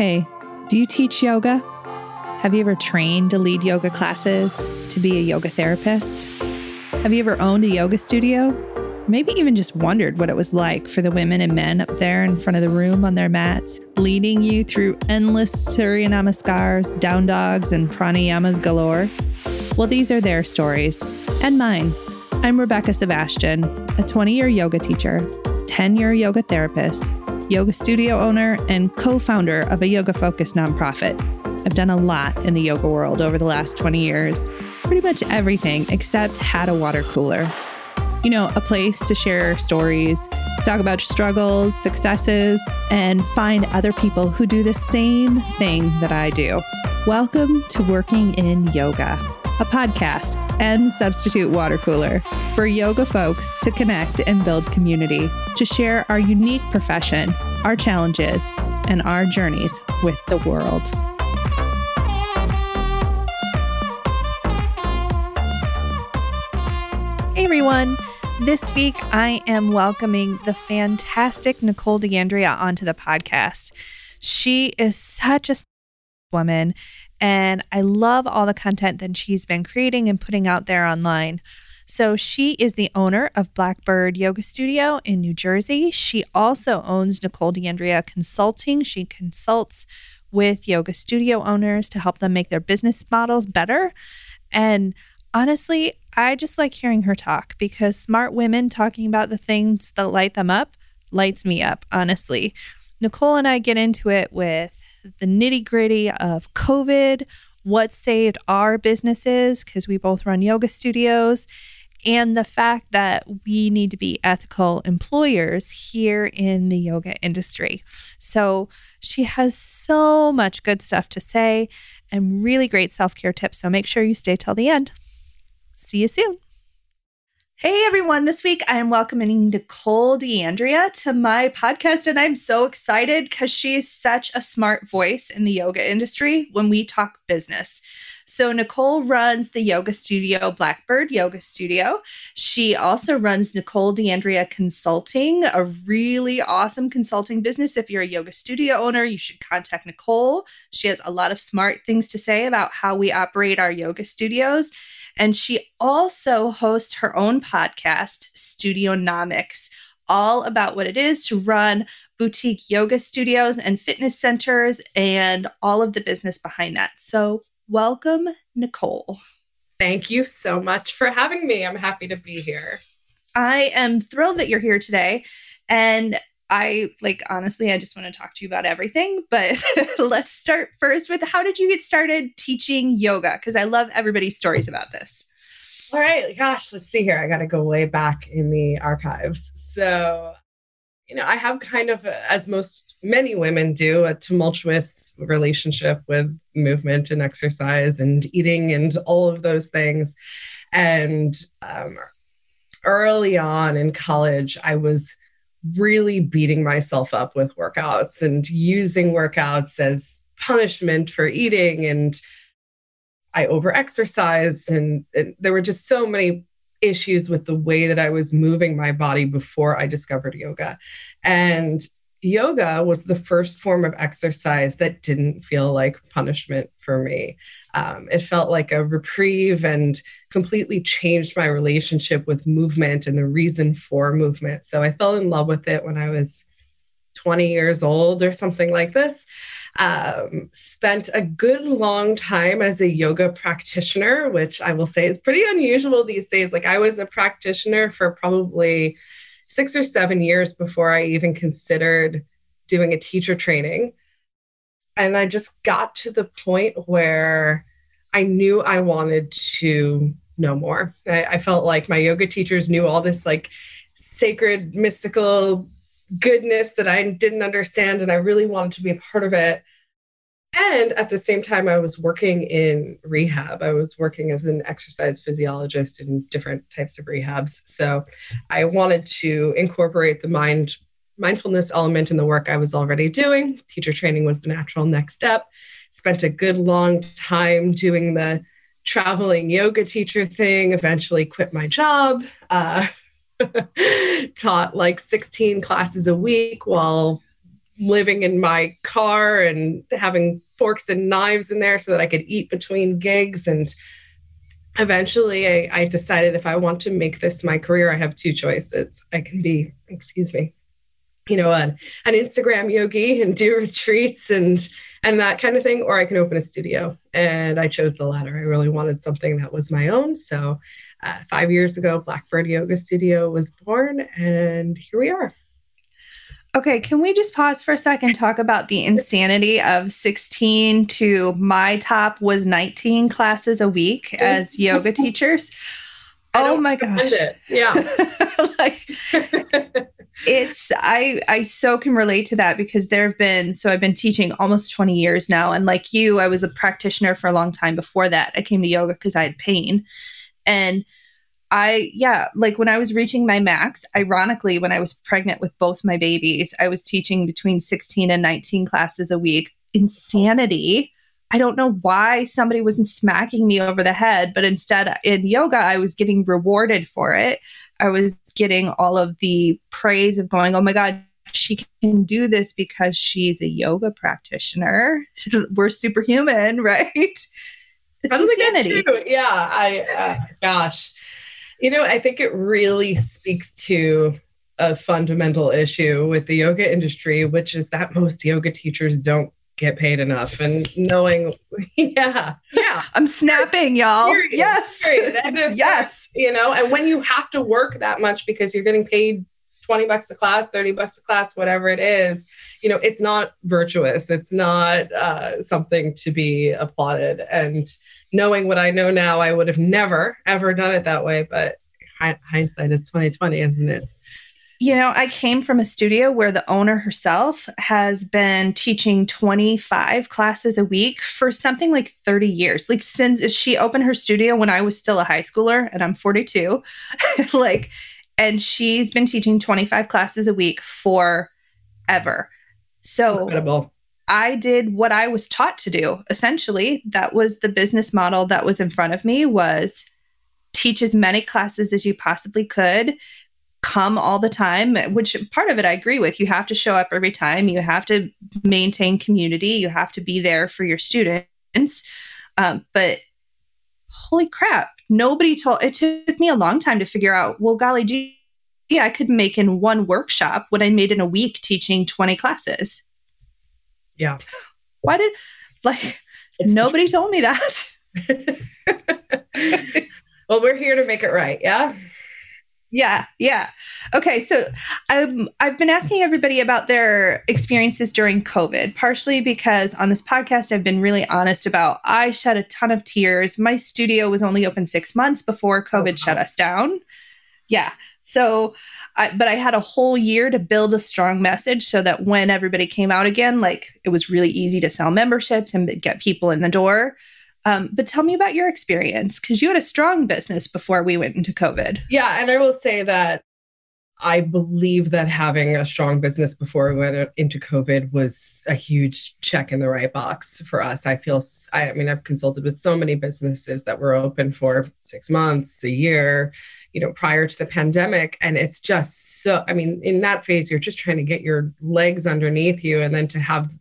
Hey, do you teach yoga? Have you ever trained to lead yoga classes, to be a yoga therapist? Have you ever owned a yoga studio? Maybe even just wondered what it was like for the women and men up there in front of the room on their mats, leading you through endless Surya Namaskars, down dogs, and pranayamas galore? Well, these are their stories and mine. I'm Rebecca Sebastian, a 20 year yoga teacher, 10 year yoga therapist, yoga studio owner, and co founder of a yoga focused nonprofit. I've done a lot in the yoga world over the last 20 years, pretty much everything except had a water cooler. You know, a place to share stories, talk about struggles, successes, and find other people who do the same thing that I do. Welcome to Working in Yoga, a podcast and substitute water cooler for yoga folks to connect and build community, to share our unique profession, our challenges, and our journeys with the world. Hey everyone. This week, I am welcoming the fantastic Nicole DeAndrea onto the podcast. She is such a woman and I love all the content that she's been creating and putting out there online. So, she is the owner of Blackbird Yoga Studio in New Jersey. She also owns Nicole DeAndrea Consulting. She consults with yoga studio owners to help them make their business models better. And honestly, I just like hearing her talk because smart women talking about the things that light them up lights me up, honestly. Nicole and I get into it with the nitty gritty of COVID, what saved our businesses, because we both run yoga studios, and the fact that we need to be ethical employers here in the yoga industry. So she has so much good stuff to say and really great self care tips. So make sure you stay till the end. See you soon. Hey everyone, this week I am welcoming Nicole DeAndrea to my podcast, and I'm so excited because she's such a smart voice in the yoga industry when we talk business. So, Nicole runs the yoga studio Blackbird Yoga Studio. She also runs Nicole DeAndrea Consulting, a really awesome consulting business. If you're a yoga studio owner, you should contact Nicole. She has a lot of smart things to say about how we operate our yoga studios. And she also hosts her own podcast, Studionomics, all about what it is to run boutique yoga studios and fitness centers and all of the business behind that. So, welcome, Nicole. Thank you so much for having me. I'm happy to be here. I am thrilled that you're here today. And I like honestly, I just want to talk to you about everything. But let's start first with how did you get started teaching yoga? Because I love everybody's stories about this. All right, gosh, let's see here. I got to go way back in the archives. So, you know, I have kind of, as most many women do, a tumultuous relationship with movement and exercise and eating and all of those things. And um, early on in college, I was really beating myself up with workouts and using workouts as punishment for eating and I overexercised and, and there were just so many issues with the way that I was moving my body before I discovered yoga. And yoga was the first form of exercise that didn't feel like punishment for me. Um, it felt like a reprieve and completely changed my relationship with movement and the reason for movement. So I fell in love with it when I was 20 years old or something like this. Um, spent a good long time as a yoga practitioner, which I will say is pretty unusual these days. Like I was a practitioner for probably six or seven years before I even considered doing a teacher training. And I just got to the point where I knew I wanted to know more. I, I felt like my yoga teachers knew all this like sacred, mystical goodness that I didn't understand, and I really wanted to be a part of it. And at the same time, I was working in rehab. I was working as an exercise physiologist in different types of rehabs. So I wanted to incorporate the mind mindfulness element in the work I was already doing. Teacher training was the natural next step. Spent a good long time doing the traveling yoga teacher thing, eventually quit my job. Uh, taught like 16 classes a week while living in my car and having forks and knives in there so that I could eat between gigs. And eventually I, I decided if I want to make this my career, I have two choices. I can be, excuse me, you know, an, an Instagram yogi and do retreats and and that kind of thing, or I can open a studio. And I chose the latter. I really wanted something that was my own. So uh, five years ago, Blackbird Yoga Studio was born, and here we are. Okay, can we just pause for a second talk about the insanity of 16 to my top was 19 classes a week as yoga teachers? oh my gosh. It. Yeah. like it's I I so can relate to that because there have been so I've been teaching almost 20 years now and like you I was a practitioner for a long time before that. I came to yoga cuz I had pain. And I, yeah, like when I was reaching my max, ironically, when I was pregnant with both my babies, I was teaching between 16 and 19 classes a week. Insanity. I don't know why somebody wasn't smacking me over the head, but instead in yoga, I was getting rewarded for it. I was getting all of the praise of going, oh my God, she can do this because she's a yoga practitioner. We're superhuman, right? It's insanity. Yeah, I, uh, gosh you know, I think it really speaks to a fundamental issue with the yoga industry, which is that most yoga teachers don't get paid enough. And knowing, yeah, yeah, I'm snapping, y'all. Period, yes, period. yes, you know, and when you have to work that much because you're getting paid 20 bucks a class, 30 bucks a class, whatever it is, you know, it's not virtuous. It's not uh, something to be applauded. And knowing what I know now, I would have never, ever done it that way. But hindsight is 2020, isn't it? You know, I came from a studio where the owner herself has been teaching 25 classes a week for something like 30 years. Like since she opened her studio when I was still a high schooler and I'm 42. like and she's been teaching 25 classes a week forever. So Incredible. I did what I was taught to do. Essentially, that was the business model that was in front of me was teach as many classes as you possibly could come all the time which part of it i agree with you have to show up every time you have to maintain community you have to be there for your students um, but holy crap. Nobody told it took me a long time to figure out well golly gee i could make in one workshop what i made in a week teaching 20 classes. Yeah. Why did like it's nobody told me that. Well we're here to make it right yeah yeah, yeah. Okay, so um, I've been asking everybody about their experiences during COVID, partially because on this podcast I've been really honest about I shed a ton of tears. My studio was only open six months before COVID oh, shut us down. Yeah, so I, but I had a whole year to build a strong message so that when everybody came out again, like it was really easy to sell memberships and get people in the door. Um, but tell me about your experience because you had a strong business before we went into COVID. Yeah. And I will say that I believe that having a strong business before we went into COVID was a huge check in the right box for us. I feel, I, mean, I've consulted with so many businesses that were open for six months, a year, you know, prior to the pandemic. And it's just so, I mean, in that phase, you're just trying to get your legs underneath you. And then to have,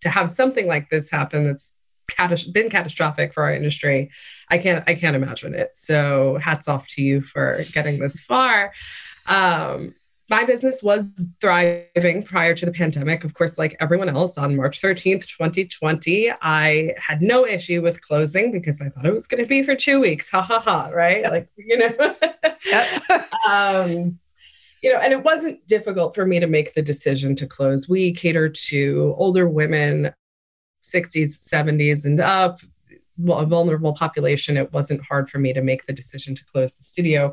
to have something like this happen that's catas- been catastrophic for our industry. I can't I can't imagine it. So hats off to you for getting this far. Um, my business was thriving prior to the pandemic. Of course, like everyone else, on March 13th, 2020, I had no issue with closing because I thought it was going to be for two weeks. Ha ha ha, right? Like, you know. um, you know, and it wasn't difficult for me to make the decision to close. We cater to older women 60s, 70s, and up, a vulnerable population, it wasn't hard for me to make the decision to close the studio.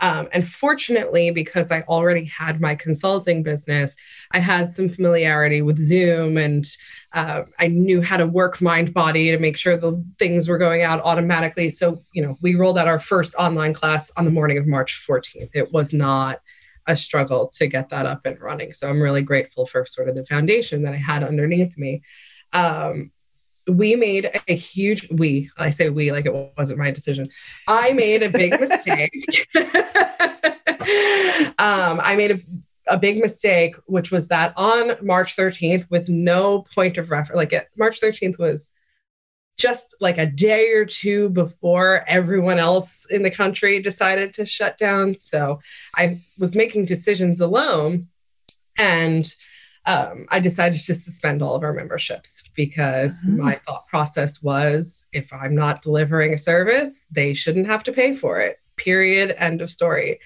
Um, and fortunately, because I already had my consulting business, I had some familiarity with Zoom and uh, I knew how to work Mindbody to make sure the things were going out automatically. So, you know, we rolled out our first online class on the morning of March 14th. It was not a struggle to get that up and running. So I'm really grateful for sort of the foundation that I had underneath me um, we made a huge we i say we like it wasn't my decision i made a big mistake um, i made a a big mistake, which was that on March 13th, with no point of reference, like it, March 13th was just like a day or two before everyone else in the country decided to shut down. So I was making decisions alone. And um, I decided to suspend all of our memberships because mm-hmm. my thought process was if I'm not delivering a service, they shouldn't have to pay for it. Period. End of story.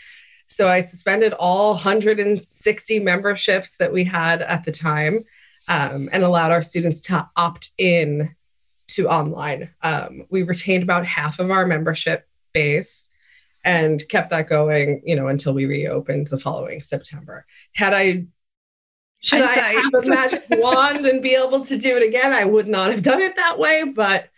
So I suspended all 160 memberships that we had at the time um, and allowed our students to opt in to online. Um, we retained about half of our membership base and kept that going, you know, until we reopened the following September. Had I should I have a magic wand and be able to do it again? I would not have done it that way, but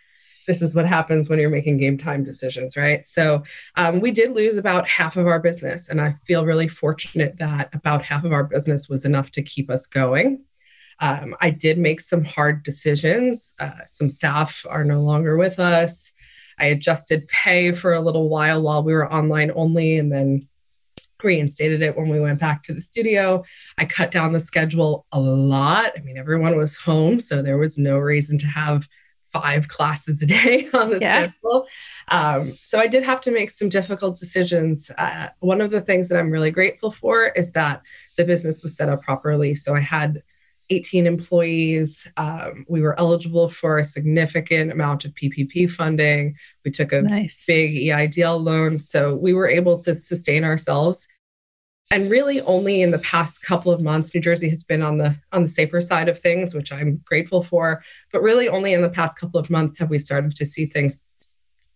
this is what happens when you're making game time decisions, right? So um, we did lose about half of our business, and I feel really fortunate that about half of our business was enough to keep us going. Um, I did make some hard decisions. Uh, some staff are no longer with us. I adjusted pay for a little while while we were online only, and then reinstated it when we went back to the studio. I cut down the schedule a lot. I mean, everyone was home, so there was no reason to have five classes a day on the yeah. schedule. Um, so I did have to make some difficult decisions. Uh, one of the things that I'm really grateful for is that the business was set up properly. So I had 18 employees. Um, we were eligible for a significant amount of PPP funding. We took a nice. big EIDL loan. So we were able to sustain ourselves. And really only in the past couple of months, New Jersey has been on the on the safer side of things, which I'm grateful for. But really only in the past couple of months have we started to see things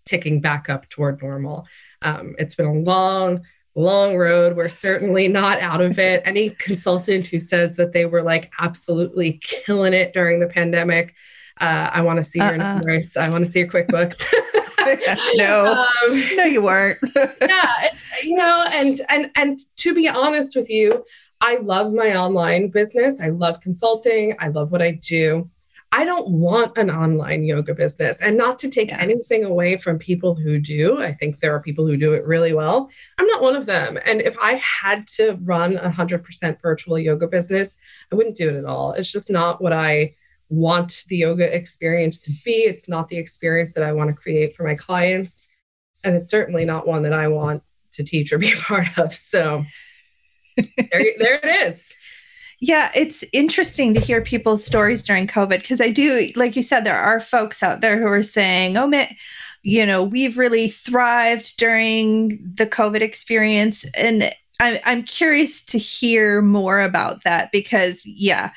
ticking back up toward normal. Um, it's been a long, long road. We're certainly not out of it. Any consultant who says that they were like absolutely killing it during the pandemic, uh, I want to see your uh-uh. numbers. I want to see your QuickBooks. no, um, no, you weren't. yeah, it's you know, and and and to be honest with you, I love my online business. I love consulting. I love what I do. I don't want an online yoga business and not to take yeah. anything away from people who do. I think there are people who do it really well. I'm not one of them. And if I had to run a 100% virtual yoga business, I wouldn't do it at all. It's just not what I want the yoga experience to be. It's not the experience that I want to create for my clients. And it's certainly not one that I want to teach or be a part of. So there, there it is. Yeah, it's interesting to hear people's stories during COVID because I do, like you said, there are folks out there who are saying, oh, man, you know, we've really thrived during the COVID experience. And I, I'm curious to hear more about that because, yeah,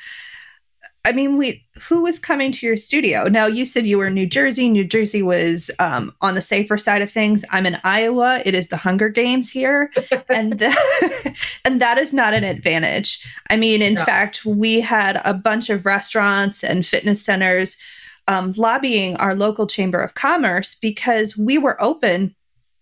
I mean, we who was coming to your studio? Now you said you were in New Jersey. New Jersey was um, on the safer side of things. I'm in Iowa. It is the Hunger Games here, and the, and that is not an advantage. I mean, in no. fact, we had a bunch of restaurants and fitness centers um, lobbying our local chamber of commerce because we were open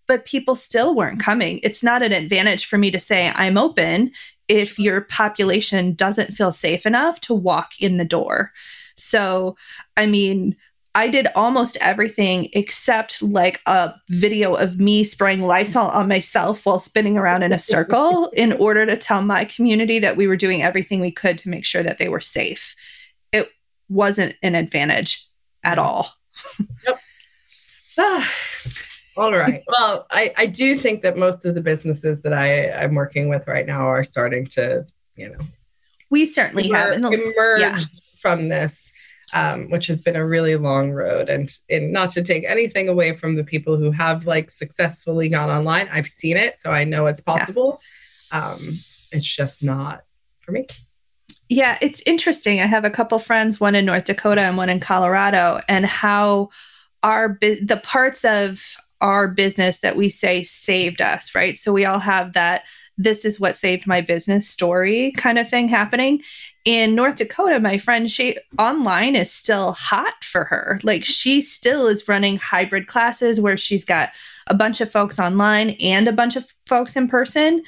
but people still weren't coming. It's not an advantage for me to say I'm open if your population doesn't feel safe enough to walk in the door. So, I mean, I did almost everything except like a video of me spraying Lysol on myself while spinning around in a circle in order to tell my community that we were doing everything we could to make sure that they were safe. It wasn't an advantage at all. Yep. Ah, all right. Well, I, I do think that most of the businesses that I, I'm working with right now are starting to, you know, we certainly emer- have emerged yeah. from this, um, which has been a really long road. And, and not to take anything away from the people who have like successfully gone online. I've seen it, so I know it's possible. Yeah. Um, it's just not for me. Yeah, it's interesting. I have a couple friends, one in North Dakota and one in Colorado, and how our the parts of our business that we say saved us, right? So we all have that this is what saved my business story kind of thing happening. In North Dakota, my friend, she online is still hot for her. Like she still is running hybrid classes where she's got a bunch of folks online and a bunch of folks in person.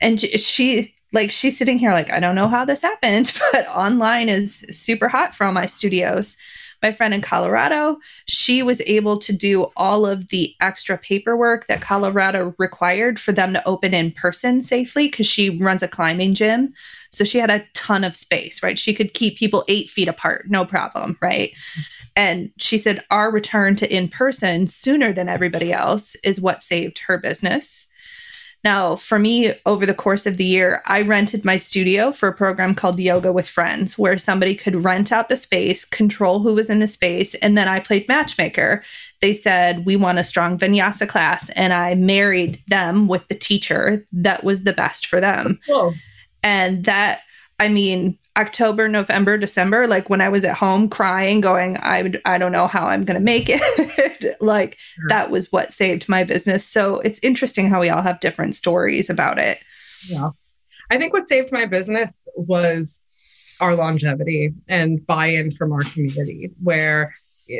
And she, like, she's sitting here like, I don't know how this happened, but online is super hot for all my studios. My friend in Colorado, she was able to do all of the extra paperwork that Colorado required for them to open in person safely because she runs a climbing gym. So she had a ton of space, right? She could keep people eight feet apart, no problem, right? And she said our return to in person sooner than everybody else is what saved her business. Now, for me, over the course of the year, I rented my studio for a program called Yoga with Friends, where somebody could rent out the space, control who was in the space, and then I played matchmaker. They said, We want a strong vinyasa class, and I married them with the teacher that was the best for them. Cool. And that, I mean, October, November, December, like when I was at home crying, going, I, I don't know how I'm going to make it. like Sure. that was what saved my business. So it's interesting how we all have different stories about it. Yeah. I think what saved my business was our longevity and buy-in from our community where eh,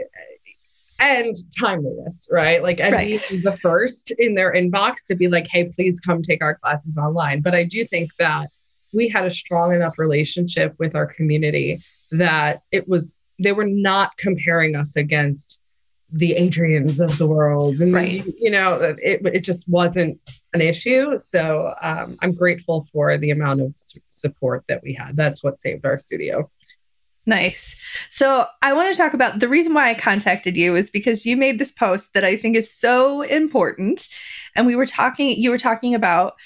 and timeliness, right? Like and Right. the first in their inbox to be like, hey, please come take our classes online. But I do think that we had a strong enough relationship with our community that it was they were not comparing us against the Adrienes of the world. And Right. you know, it it just wasn't an issue. So um, I'm grateful for the amount of support that we had. That's what saved our studio. Nice. So I want to talk about the reason why I contacted you is because you made this post that I think is so important. And we were talking, you were talking about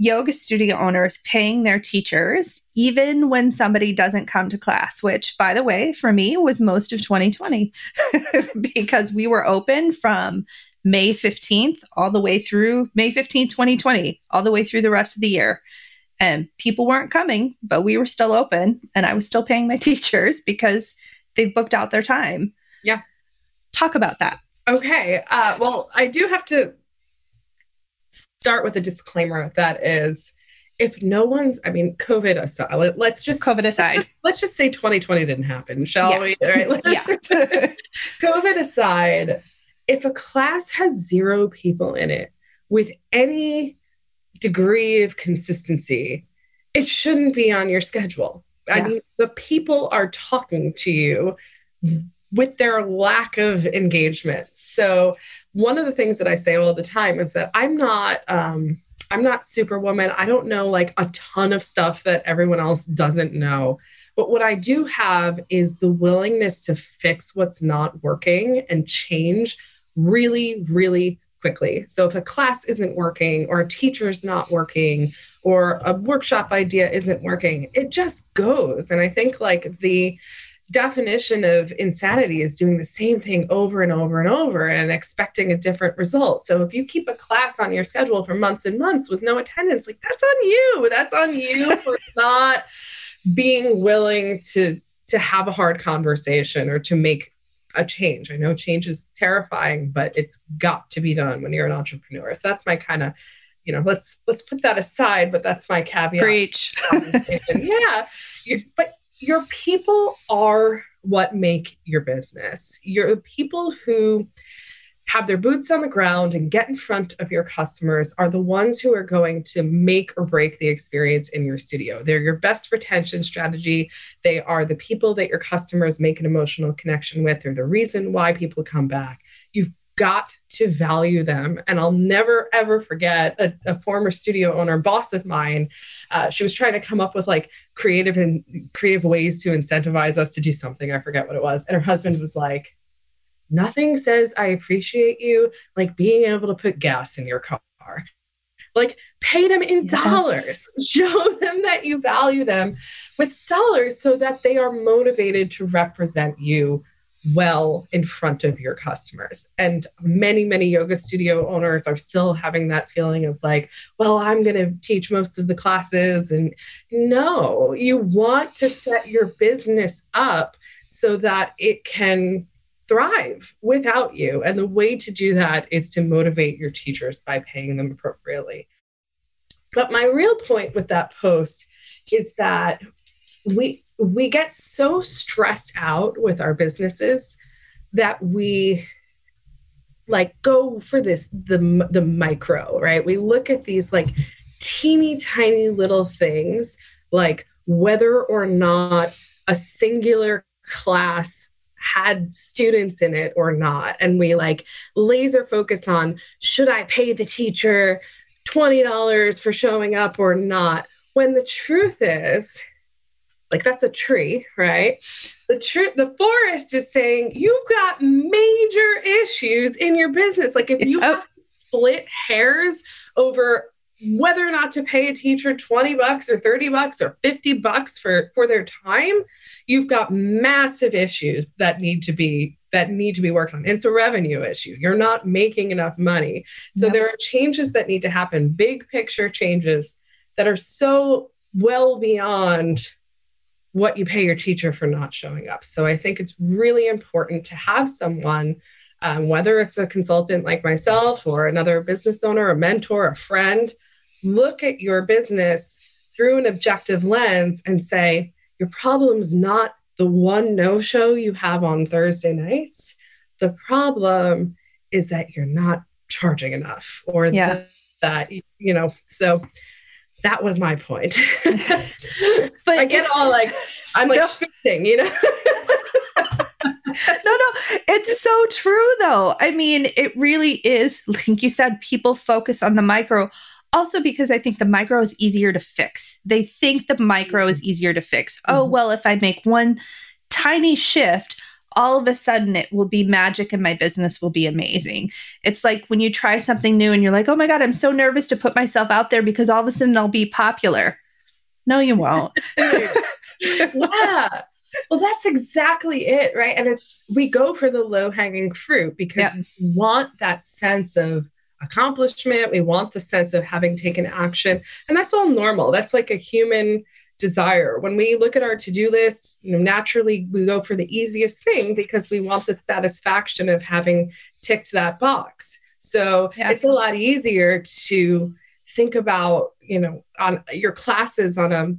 yoga studio owners paying their teachers even when somebody doesn't come to class, which by the way, for me was most of 2020 because we were open from May 15th all the way through May 15th, 2020, all the way through the rest of the year and people weren't coming, but we were still open and I was still paying my teachers because they booked out their time. Yeah. Talk about that. Okay. Uh, well, I do have to start with a disclaimer that is if no one's, I mean, COVID aside, let, let's just COVID aside. let's just say 2020 didn't happen, shall Yeah. we? All right. yeah. COVID aside, if a class has zero people in it with any degree of consistency, it shouldn't be on your schedule. I mean, the people are talking to you with their lack of engagement. So, one of the things that I say all the time is that I'm not um I'm not superwoman. I don't know like a ton of stuff that everyone else doesn't know. But what I do have is the willingness to fix what's not working and change really, really quickly. So if a class isn't working or a teacher's not working or a workshop idea isn't working, it just goes. And I think like the definition of insanity is doing the same thing over and over and over and expecting a different result. So if you keep a class on your schedule for months and months with no attendance, like that's on you. That's on you for not being willing to to have a hard conversation or to make a change. I know change is terrifying, but it's got to be done when you're an entrepreneur. So that's my kind of, you know, let's let's put that aside, but that's my caveat Preach. yeah. You, but your people are what make your business. Your people who have their boots on the ground and get in front of your customers are the ones who are going to make or break the experience in your studio. They're your best retention strategy. They are the people that your customers make an emotional connection with. They're the reason why people come back. You've got to value them. And I'll never, ever forget a, a former studio owner, boss of mine. Uh, she was trying to come up with like creative and creative ways to incentivize us to do something. I forget what it was. And her husband was like, nothing says I appreciate you like being able to put gas in your car. Like pay them in Yes. dollars. Show them that you value them with dollars so that they are motivated to represent you well in front of your customers. And many, many yoga studio owners are still having that feeling of like, well, I'm going to teach most of the classes. And no, you want to set your business up so that it can thrive without you. And the way to do that is to motivate your teachers by paying them appropriately. But my real point with that post is that we we get so stressed out with our businesses that we like go for this the the micro, right? We look at these like teeny tiny little things like whether or not a singular class had students in it or not. And we like laser focus on should I pay the teacher $20 for showing up or not? When the truth is, like that's a tree, right? The tree, the forest is saying you've got major issues in your business. Like if you have split hairs over whether or not to pay a teacher 20 bucks or 30 bucks or 50 bucks for for their time you've got massive issues that need to be that need to be worked on. It's a revenue issue. You're not making enough money. So there are changes that need to happen big picture changes that are so well beyond what you pay your teacher for not showing up so i think it's really important to have someone um, whether it's a consultant like myself or another business owner a mentor a friend look at your business through an objective lens and say, your problem's not the one no show you have on Thursday nights. The problem is that you're not charging enough or yeah. that, you know, so that was my point. but I get all like, I'm like no. shifting, you know? no, no, it's so true though. I mean, it really is, like you said, people focus on the micro also because I think the micro is easier to fix. They think the micro is easier to fix. Oh, mm-hmm. Oh, well, if I make one tiny shift, all of a sudden it will be magic and my business will be amazing. It's like when you try something new and you're like, oh my God, I'm so nervous to put myself out there because all of a sudden I'll be popular. No, you won't. yeah. Well, that's exactly it, right? And it's we go for the low hanging fruit because we want that sense of accomplishment. We want the sense of having taken action. And that's all normal. That's like a human desire. When we look at our to-do list, you know, naturally we go for the easiest thing because we want the satisfaction of having ticked that box. So yeah. it's a lot easier to think about, you know, on your classes on a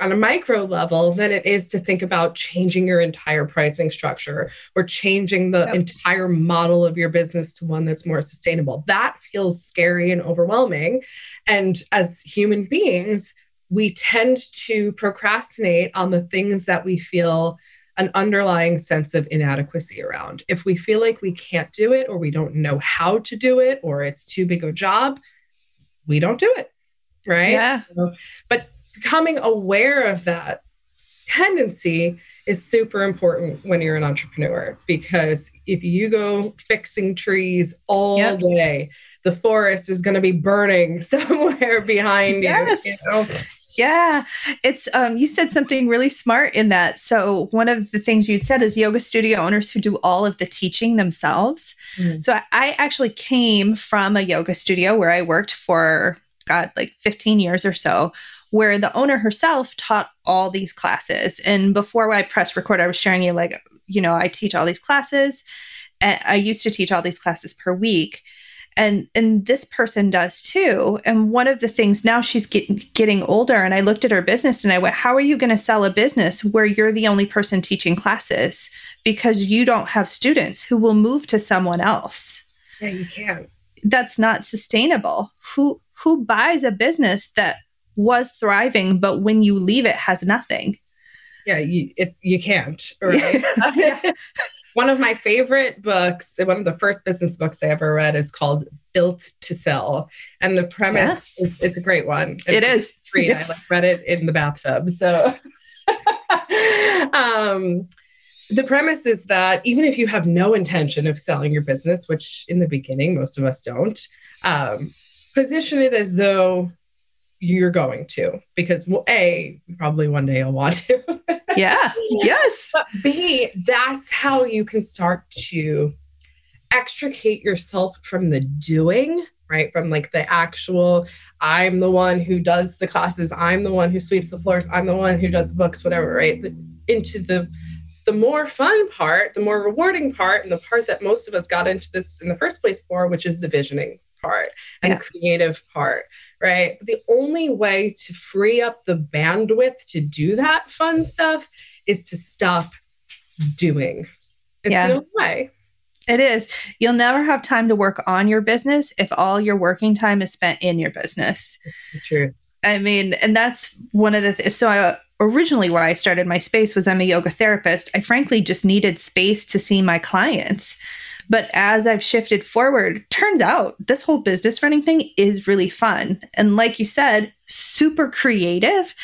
on a micro level than it is to think about changing your entire pricing structure or changing the yep. entire model of your business to one that's more sustainable. That feels scary and overwhelming. And as human beings, we tend to procrastinate on the things that we feel an underlying sense of inadequacy around. If we feel like we can't do it or we don't know how to do it or it's too big a job, we don't do it. Right. Yeah. So, but becoming aware of that tendency is super important when you're an entrepreneur because if you go fixing trees all yep. day, the forest is going to be burning somewhere behind yes. you. you know? Yeah, it's um you said something really smart in that. So one of the things you'd said is yoga studio owners who do all of the teaching themselves. Mm. So I, I actually came from a yoga studio where I worked for God like 15 years or so where the owner herself taught all these classes. And before I pressed record, I was sharing you like, you know, I teach all these classes. I used to teach all these classes per week. And and this person does too. And one of the things now she's getting getting older and I looked at her business and I went, How are you going to sell a business where you're the only person teaching classes? Because you don't have students who will move to someone else. Yeah, you can't. That's not sustainable. Who who buys a business that was thriving, but when you leave it has nothing. Yeah, you it, you can't. Right? one of my favorite books, one of the first business books I ever read, is called Built to Sell, and the premise yeah. is it's a great one. It's it is free. I like read it in the bathtub. So, um, the premise is that even if you have no intention of selling your business, which in the beginning most of us don't, um, position it as though you're going to because well, a probably one day you'll want to. Yeah. Yes. But b that's how you can start to extricate yourself from the doing right? From like the actual i'm the one who does the classes. I'm the one who sweeps the floors. I'm the one who does the books whatever right? The, into the the more fun part the more rewarding part and the part that most of us got into this in the first place for which is the visioning part and yeah. the creative part right? The only way to free up the bandwidth to do that fun stuff is to stop doing. It's yeah. the only way. It is. You'll never have time to work on your business if all your working time is spent in your business. True. I mean, and that's one of the th- so I, originally why I started my space was I'm a yoga therapist. I frankly just needed space to see my clients. But as I've shifted forward, turns out this whole business running thing is really fun. And like you said, super creative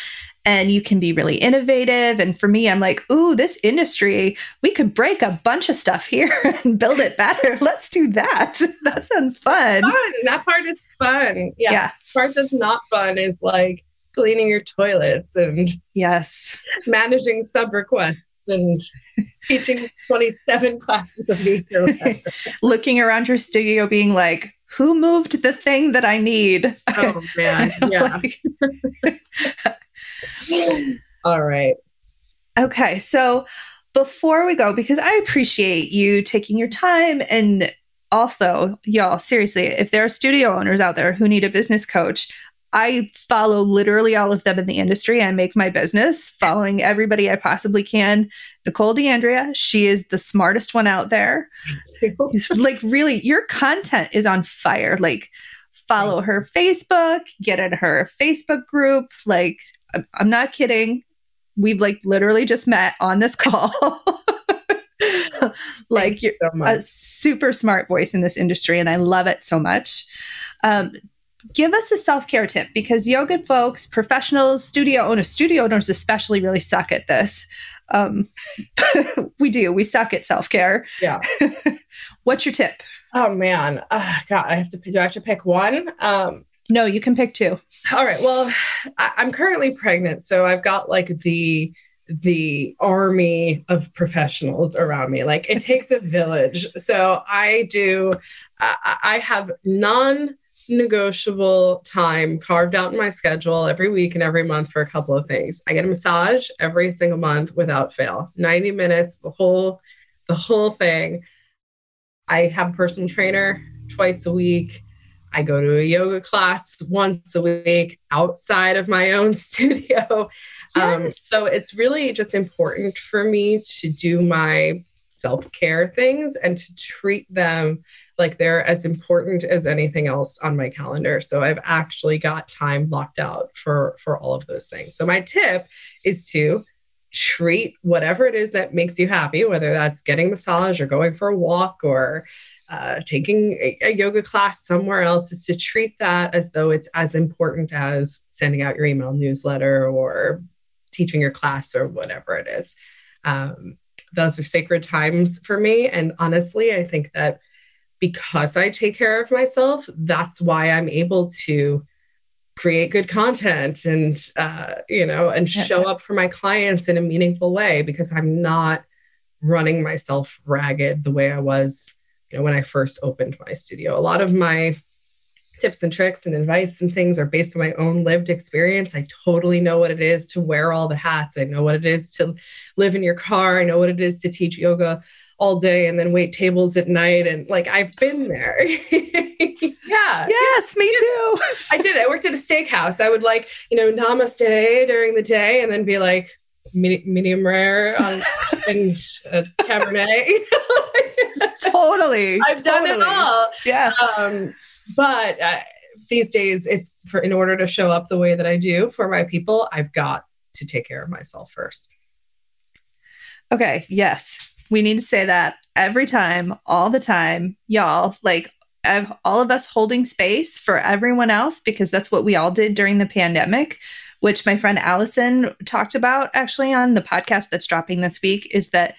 and you can be really innovative. And for me, I'm like, ooh, this industry, we could break a bunch of stuff here and build it better. Let's do that. That sounds fun. fun. That part is fun. Yeah. yeah. Part that's not fun is like cleaning your toilets and yes, managing sub requests and teaching 27 classes a week. Looking around your studio, being like, who moved the thing that I need? Oh man, yeah. All right. Okay. So before we go, because I appreciate you taking your time and also, y'all, seriously, if there are studio owners out there who need a business coach, I follow literally all of them in the industry. I make my business following everybody I possibly can. Nicole DeAndrea, she is the smartest one out there. like, really, your content is on fire. Like, follow her Facebook, get in her Facebook group. Like, I'm not kidding. We've like literally just met on this call. like you're so a super smart voice in this industry, and I love it so much. Um, give us a self-care tip because yoga folks, professionals, studio owners, studio owners especially really suck at this. Um, we do. We suck at self-care. Yeah. What's your tip? Oh man, uh, God, I have to. Do I have to pick one? Um, no, you can pick two. All right. Well, I, I'm currently pregnant, so I've got like the the army of professionals around me. Like it takes a village. So I do. I, I have non negotiable time carved out in my schedule every week and every month for a couple of things. I get a massage every single month without fail. 90 minutes, the whole the whole thing. I have a personal trainer twice a week. I go to a yoga class once a week outside of my own studio. Um, yes. Um, so it's really just important for me to do my self care things and to treat them like they're as important as anything else on my calendar. So I've actually got time locked out for for all of those things. So my tip is to treat whatever it is that makes you happy, whether that's getting massage or going for a walk or uh, taking a, a, yoga class somewhere else is to treat that as though it's as important as sending out your email newsletter or teaching your class or whatever it is. Um, those are sacred times for me. And honestly, I think that because I take care of myself, that's why I'm able to create good content and uh, you know and show up for my clients in a meaningful way because i'm not running myself ragged the way i was you know when i first opened my studio. A lot of my tips and tricks and advice and things are based on my own lived experience. I totally know what it is to wear all the hats. I know what it is to live in your car. I know what it is to teach yoga all day and then wait tables at night and like I've been there. yeah. Yes, me too. I did. I worked at a steakhouse. I would like, you know, namaste during the day and then be like medium rare on and uh, cabernet. totally. I've totally. done it all. Yeah. Um, but uh, these days it's for in order to show up the way that I do for my people, I've got to take care of myself first. Okay, yes we need to say that every time, all the time, y'all. Like all of us holding space for everyone else because that's what we all did during the pandemic which my friend Allison talked about actually on the podcast that's dropping this week is that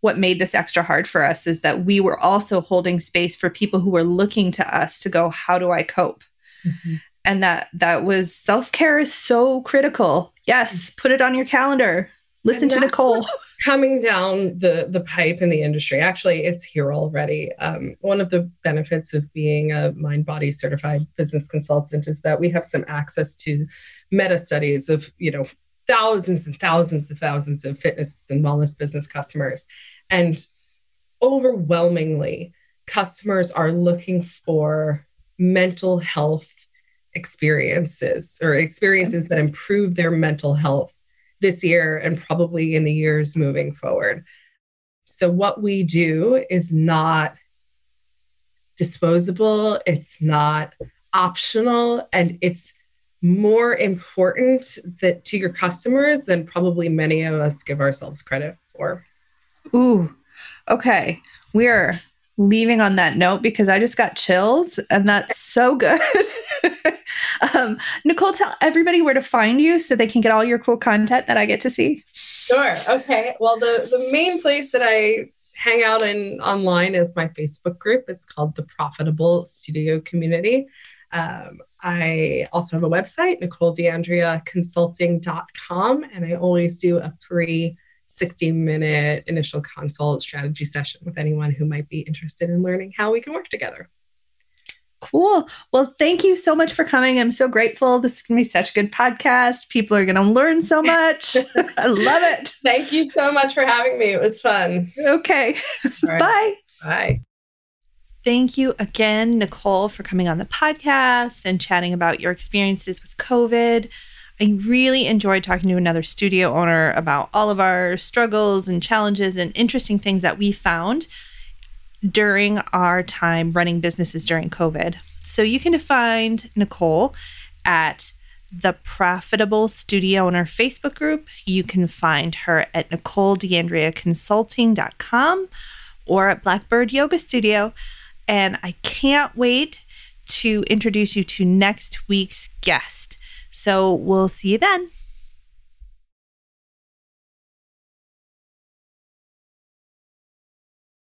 what made this extra hard for us is that we were also holding space for people who were looking to us to go how do I cope mm-hmm. and that that was self-care is so critical yes put it on your calendar listen to Nicole coming down the the pipe in the industry. Actually, it's here already. Um, one of the benefits of being a Mindbody certified business consultant is that we have some access to meta studies of you know thousands and thousands of thousands of fitness and wellness business customers, and overwhelmingly, customers are looking for mental health experiences or experiences that improve their mental health this year and probably in the years moving forward. So, what we do is not disposable, it's not optional, and it's more important that to your customers than probably many of us give ourselves credit for. Ooh, okay. We're leaving on that note because I just got chills and that's so good. um, Nicole, tell everybody where to find you so they can get all your cool content that I get to see. Sure. Okay. Well, the, the main place that I hang out in online is my Facebook group. It's called the Profitable Studio Community. Um, I also have a website, NicoleDeandreaConsulting.com, and I always do a free 60 minute initial consult strategy session with anyone who might be interested in learning how we can work together. Cool. Well, thank you so much for coming. I'm so grateful. This is going to be such a good podcast. People are going to learn so much. I love it. Thank you so much for having me. It was fun. Okay. Right. Bye. Bye. Thank you again, Nicole, for coming on the podcast and chatting about your experiences with COVID. I really enjoyed talking to another studio owner about all of our struggles and challenges and interesting things that we found during our time running businesses during COVID. So you can find Nicole at the Profitable Studio Owner Facebook group. You can find her at NicoleDeandreaConsulting.com or at Blackbird Yoga Studio. And I can't wait to introduce you to next week's guest. So we'll see you then.